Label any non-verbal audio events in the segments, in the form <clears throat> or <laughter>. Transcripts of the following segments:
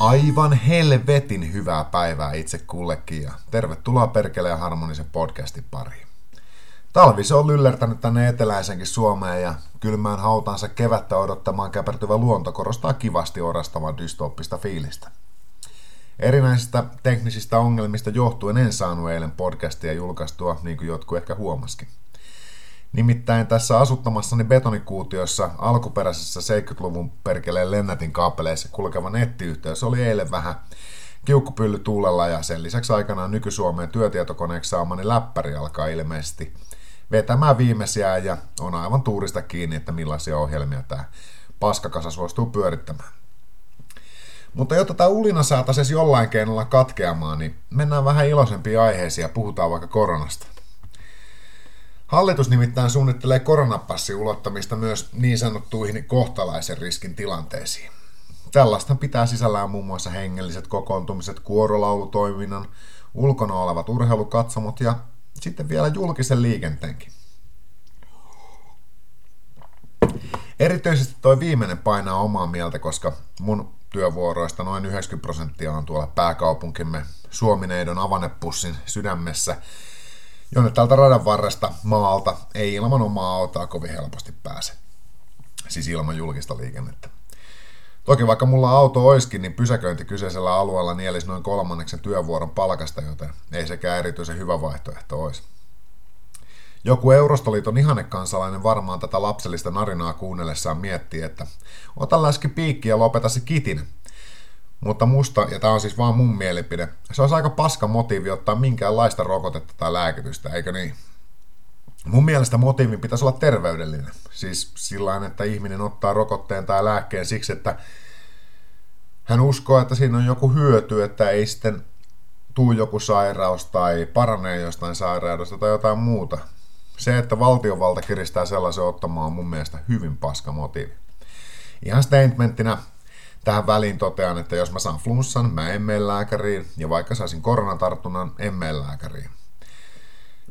Aivan helvetin hyvää päivää itse kullekin ja tervetuloa Perkeleen harmonisen podcastin pariin. Talvi se on lyllertänyt tänne eteläisenkin Suomeen ja kylmään hautansa kevättä odottamaan käpertyvä luonto korostaa kivasti orastavan dystooppista fiilistä. Erinäisistä teknisistä ongelmista johtuen en saanut eilen podcastia julkaistua, niin kuin jotkut ehkä huomaskin. Nimittäin tässä asuttamassani betonikuutiossa alkuperäisessä 70-luvun perkeleen lennätin kaapeleissa kulkeva nettiyhteys oli eilen vähän kiukkupylly tuulella ja sen lisäksi aikanaan nyky-Suomeen työtietokoneeksi saamani läppäri alkaa ilmeisesti vetämään viimeisiä ja on aivan tuurista kiinni, että millaisia ohjelmia tämä paskakasa suostuu pyörittämään. Mutta jotta tämä ulina saataisiin jollain keinolla katkeamaan, niin mennään vähän iloisempiin aiheisiin ja puhutaan vaikka koronasta. Hallitus nimittäin suunnittelee koronapassin ulottamista myös niin sanottuihin kohtalaisen riskin tilanteisiin. Tällaista pitää sisällään muun muassa hengelliset kokoontumiset, kuorolaulutoiminnan, ulkona olevat urheilukatsomot ja sitten vielä julkisen liikenteenkin. Erityisesti toi viimeinen painaa omaa mieltä, koska mun työvuoroista noin 90 prosenttia on tuolla pääkaupunkimme Suomineidon avanepussin sydämessä, jonne tältä radan varresta maalta ei ilman omaa autoa kovin helposti pääse. Siis ilman julkista liikennettä. Toki vaikka mulla auto oiskin, niin pysäköinti kyseisellä alueella nielisi noin kolmanneksen työvuoron palkasta, joten ei sekään erityisen hyvä vaihtoehto olisi. Joku Eurostoliiton ihannekansalainen varmaan tätä lapsellista narinaa kuunnellessaan miettii, että ota läski piikki ja lopeta se kitin. Mutta musta, ja tämä on siis vaan mun mielipide, se olisi aika paska motiivi ottaa minkäänlaista rokotetta tai lääkitystä, eikö niin? Mun mielestä motiivin pitäisi olla terveydellinen. Siis sillä että ihminen ottaa rokotteen tai lääkkeen siksi, että hän uskoo, että siinä on joku hyöty, että ei sitten tuu joku sairaus tai paranee jostain sairaudesta tai jotain muuta. Se, että valtiovalta kiristää sellaisen ottamaan on mun mielestä hyvin paska motiivi. Ihan statementtina tähän väliin totean, että jos mä saan flunssan, mä en mene lääkäriin, ja vaikka saisin koronatartunnan, en mene lääkäriin.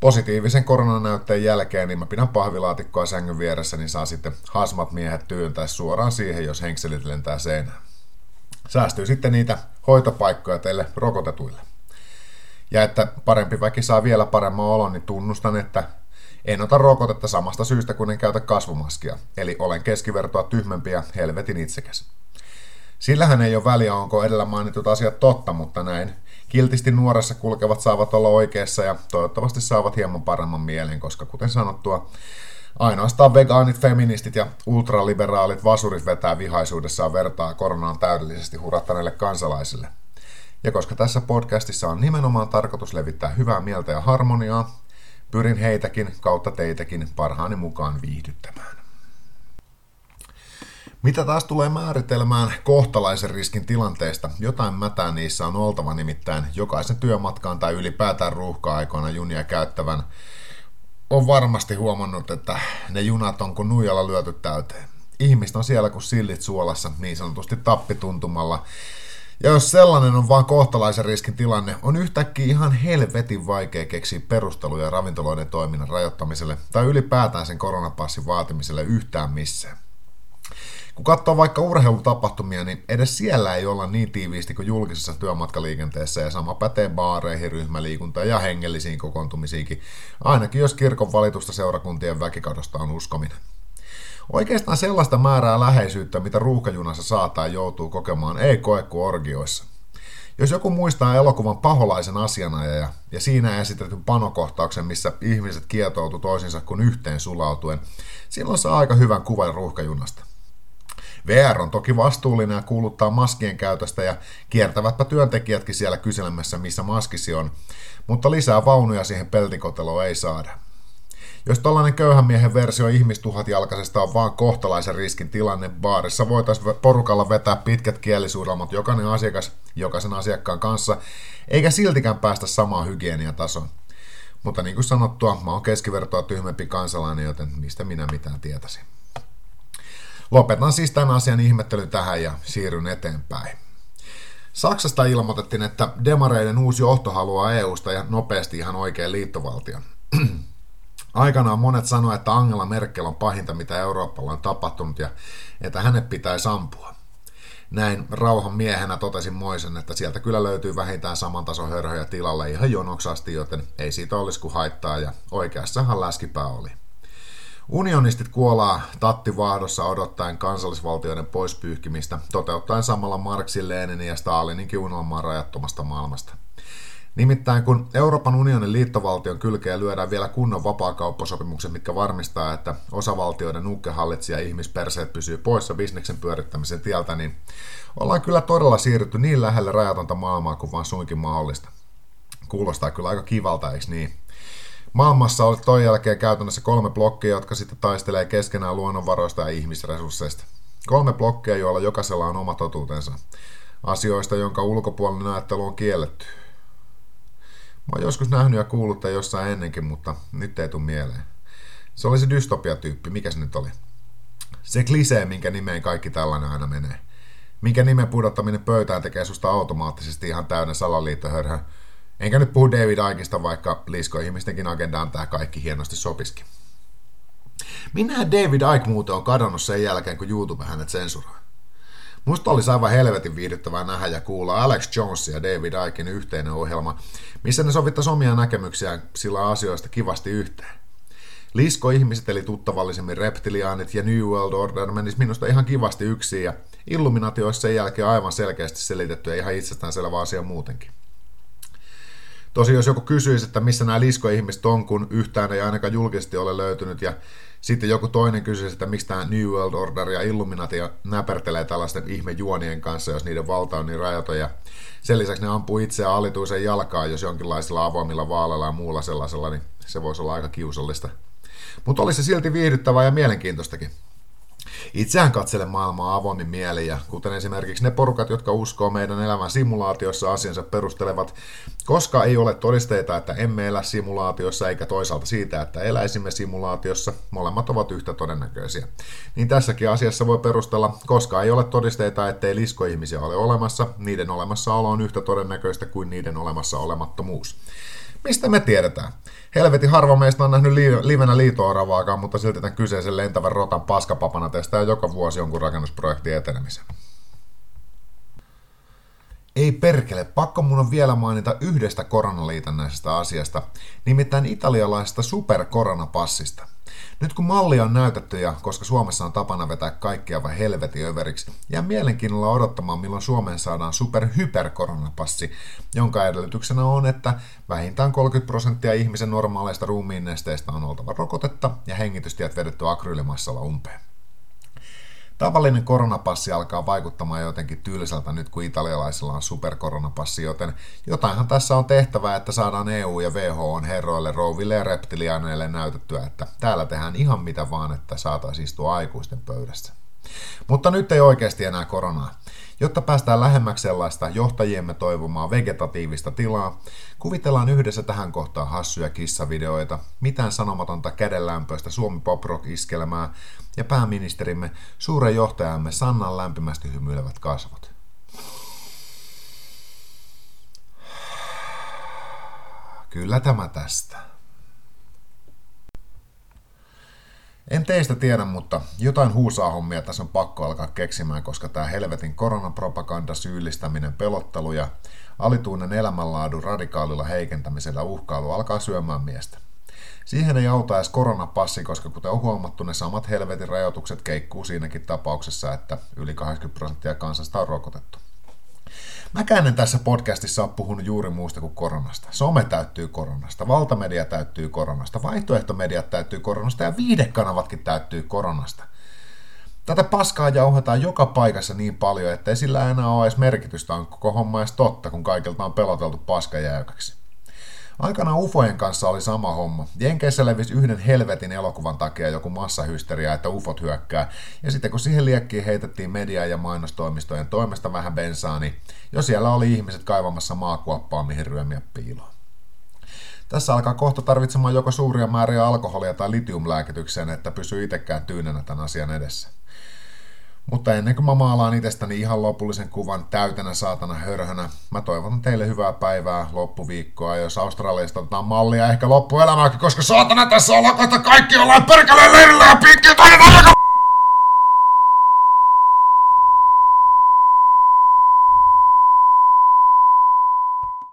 Positiivisen koronanäytteen jälkeen niin mä pidän pahvilaatikkoa sängyn vieressä, niin saa sitten hasmat miehet työntää suoraan siihen, jos henkselit lentää seinään. Säästyy sitten niitä hoitopaikkoja teille rokotetuille. Ja että parempi väki saa vielä paremman olon, niin tunnustan, että en ota rokotetta samasta syystä kuin en käytä kasvumaskia, eli olen keskivertoa tyhmempi ja helvetin itsekäs. Sillähän ei ole väliä, onko edellä mainitut asiat totta, mutta näin kiltisti nuoressa kulkevat saavat olla oikeassa ja toivottavasti saavat hieman paremman mielen, koska kuten sanottua, ainoastaan vegaanit, feministit ja ultraliberaalit vasurit vetää vihaisuudessaan vertaa koronaan täydellisesti hurattaneille kansalaisille. Ja koska tässä podcastissa on nimenomaan tarkoitus levittää hyvää mieltä ja harmoniaa, pyrin heitäkin kautta teitäkin parhaani mukaan viihdyttämään. Mitä taas tulee määritelmään kohtalaisen riskin tilanteesta, jotain mätää niissä on oltava nimittäin jokaisen työmatkaan tai ylipäätään ruuhka-aikoina junia käyttävän on varmasti huomannut, että ne junat on kuin nuijalla lyöty täyteen. Ihmiset on siellä kuin sillit suolassa, niin sanotusti tappituntumalla. Ja jos sellainen on vaan kohtalaisen riskin tilanne, on yhtäkkiä ihan helvetin vaikea keksiä perusteluja ravintoloiden toiminnan rajoittamiselle tai ylipäätään sen koronapassin vaatimiselle yhtään missään. Kun katsoo vaikka urheilutapahtumia, niin edes siellä ei olla niin tiiviisti kuin julkisessa työmatkaliikenteessä ja sama pätee baareihin, ryhmäliikuntaan ja hengellisiin kokoontumisiinkin, ainakin jos kirkon valitusta seurakuntien väkikadosta on uskominen. Oikeastaan sellaista määrää läheisyyttä, mitä ruuhkajunassa saataa joutuu kokemaan, ei koe kuin orgioissa. Jos joku muistaa elokuvan paholaisen asianajaja ja siinä esitetyn panokohtauksen, missä ihmiset kietoutu toisinsa kuin yhteen sulautuen, silloin saa aika hyvän kuvan ruuhkajunasta. VR on toki vastuullinen ja kuuluttaa maskien käytöstä ja kiertävätpä työntekijätkin siellä kyselemässä, missä maskisi on, mutta lisää vaunuja siihen peltikoteloon ei saada. Jos tällainen köyhän miehen versio ihmistuhat jalkaisesta on vaan kohtalaisen riskin tilanne, baarissa voitaisiin porukalla vetää pitkät kielisuudelmat jokainen asiakas jokaisen asiakkaan kanssa, eikä siltikään päästä samaan hygieniatasoon. Mutta niin kuin sanottua, mä oon keskivertoa tyhmempi kansalainen, joten mistä minä mitään tietäisin. Lopetan siis tämän asian ihmettelyn tähän ja siirryn eteenpäin. Saksasta ilmoitettiin, että demareiden uusi johto haluaa EUsta ja nopeasti ihan oikein liittovaltion. <clears throat> Aikanaan monet sanoivat, että Angela Merkel on pahinta, mitä Euroopalla on tapahtunut ja että hänet pitäisi ampua. Näin rauhan miehenä totesin Moisen, että sieltä kyllä löytyy vähintään saman tason hörhöjä tilalle ihan jonoksasti, joten ei siitä olisi kuin haittaa ja oikeassahan läskipää oli. Unionistit kuolaa tattivahdossa odottaen kansallisvaltioiden poispyyhkimistä, toteuttaen samalla Marksin, Leninin ja Stalinin unelmaa rajattomasta maailmasta. Nimittäin kun Euroopan unionin liittovaltion kylkeä lyödään vielä kunnon vapaakauppasopimukset, mitkä varmistaa, että osavaltioiden nukkehallitsija ja ihmisperseet pysyy poissa bisneksen pyörittämisen tieltä, niin ollaan kyllä todella siirrytty niin lähelle rajatonta maailmaa kuin vaan suinkin mahdollista. Kuulostaa kyllä aika kivalta, eikö niin? Maailmassa oli toi jälkeen käytännössä kolme blokkia, jotka sitten taistelee keskenään luonnonvaroista ja ihmisresursseista. Kolme blokkia, joilla jokaisella on oma totuutensa. Asioista, jonka ulkopuolinen ajattelu on kielletty. Mä oon joskus nähnyt ja kuullut tämän jossain ennenkin, mutta nyt ei tule mieleen. Se oli se dystopia-tyyppi, mikä se nyt oli? Se klisee, minkä nimeen kaikki tällainen aina menee. Minkä nimen pudottaminen pöytään tekee susta automaattisesti ihan täynnä salaliittohörhö. Enkä nyt puhu David Aikista, vaikka lisko-ihmistenkin agendaan tämä kaikki hienosti sopiskin. Minähän David Ike muuten on kadonnut sen jälkeen, kun YouTube hänet sensuroi. Musta olisi aivan helvetin viihdyttävää nähdä ja kuulla Alex Jones ja David Aikin yhteinen ohjelma, missä ne sovittaisi omia näkemyksiään sillä asioista kivasti yhteen. Lisko-ihmiset eli tuttavallisemmin reptiliaanit ja New World Order menis minusta ihan kivasti yksin ja Illuminati olisi sen jälkeen aivan selkeästi selitetty ja ihan itsestäänselvä asia muutenkin. Tosi jos joku kysyisi, että missä nämä liskoihmiset on, kun yhtään ei ainakaan julkisesti ole löytynyt, ja sitten joku toinen kysyisi, että miksi tämä New World Order ja Illuminati näpertelee tällaisten ihmejuonien kanssa, jos niiden valta on niin rajaton, ja sen lisäksi ne ampuu itseään alituisen jalkaan, jos jonkinlaisilla avoimilla vaaleilla ja muulla sellaisella, niin se voisi olla aika kiusallista. Mutta olisi se silti viihdyttävää ja mielenkiintoistakin. Itsehän katselen maailmaa avoimin mieli ja kuten esimerkiksi ne porukat, jotka uskoo meidän elämän simulaatiossa asiansa perustelevat, koska ei ole todisteita, että emme elä simulaatiossa eikä toisaalta siitä, että eläisimme simulaatiossa, molemmat ovat yhtä todennäköisiä. Niin tässäkin asiassa voi perustella, koska ei ole todisteita, ettei liskoihmisiä ole olemassa, niiden olemassaolo on yhtä todennäköistä kuin niiden olemassa olemattomuus. Mistä me tiedetään? Helvetin harva meistä on nähnyt li- livenä liito-oravaakaan, mutta silti tämän kyseisen lentävän rotan paskapapana testaa joka vuosi jonkun rakennusprojektin etenemisen. Ei perkele, pakko mun on vielä mainita yhdestä koronaliitännäisestä asiasta, nimittäin italialaisesta superkoronapassista – nyt kun mallia on näytetty ja koska Suomessa on tapana vetää kaikkia vai helvetin överiksi, jää mielenkiinnolla odottamaan milloin Suomeen saadaan super-hyperkoronapassi, jonka edellytyksenä on, että vähintään 30 prosenttia ihmisen normaaleista ruumiinnesteistä on oltava rokotetta ja hengitystiet vedetty akryylimassalla umpeen. Tavallinen koronapassi alkaa vaikuttamaan jotenkin tylsältä nyt, kun italialaisilla on superkoronapassi, joten jotainhan tässä on tehtävää, että saadaan EU ja WHO herroille, rouville ja reptiliaaneille näytettyä, että täällä tehdään ihan mitä vaan, että saataisiin istua aikuisten pöydässä. Mutta nyt ei oikeasti enää koronaa. Jotta päästään lähemmäksi sellaista johtajiemme toivomaa vegetatiivista tilaa, kuvitellaan yhdessä tähän kohtaan hassuja kissavideoita, mitään sanomatonta kädenlämpöistä Suomi Pop iskelmää ja pääministerimme, suuren johtajamme Sannan lämpimästi hymyilevät kasvot. Kyllä tämä tästä. En teistä tiedä, mutta jotain huusaa hommia tässä on pakko alkaa keksimään, koska tämä helvetin koronapropaganda, syyllistäminen, pelottelu ja alituinen elämänlaadun radikaalilla heikentämisellä uhkailu alkaa syömään miestä. Siihen ei auta edes koronapassi, koska kuten on huomattu, ne samat helvetin rajoitukset keikkuu siinäkin tapauksessa, että yli 80 prosenttia kansasta on rokotettu. Mäkään en tässä podcastissa ole puhunut juuri muusta kuin koronasta. Some täyttyy koronasta, valtamedia täyttyy koronasta, vaihtoehtomediat täyttyy koronasta ja viidekanavatkin täyttyy koronasta. Tätä paskaa jauhetaan joka paikassa niin paljon, että ei sillä enää ole edes merkitystä, on koko homma edes totta, kun kaikilta on peloteltu paskajäykäksi. Aikana UFOjen kanssa oli sama homma. Jenkeissä levisi yhden helvetin elokuvan takia joku massahysteria, että UFOt hyökkää, ja sitten kun siihen liekkiin heitettiin media- ja mainostoimistojen toimesta vähän bensaa, niin jo siellä oli ihmiset kaivamassa maakuoppaa, mihin ryömiä piiloon. Tässä alkaa kohta tarvitsemaan joko suuria määriä alkoholia tai litiumlääkitykseen, että pysyy itsekään tyynenä tämän asian edessä. Mutta ennen kuin mä maalaan itsestäni ihan lopullisen kuvan täytänä saatana hörhönä, mä toivon teille hyvää päivää, loppuviikkoa, jos Australiasta otetaan mallia ehkä loppuelämääkin, koska saatana tässä ollaan kohta kaikki ollaan perkeleen leirillä ja pitkin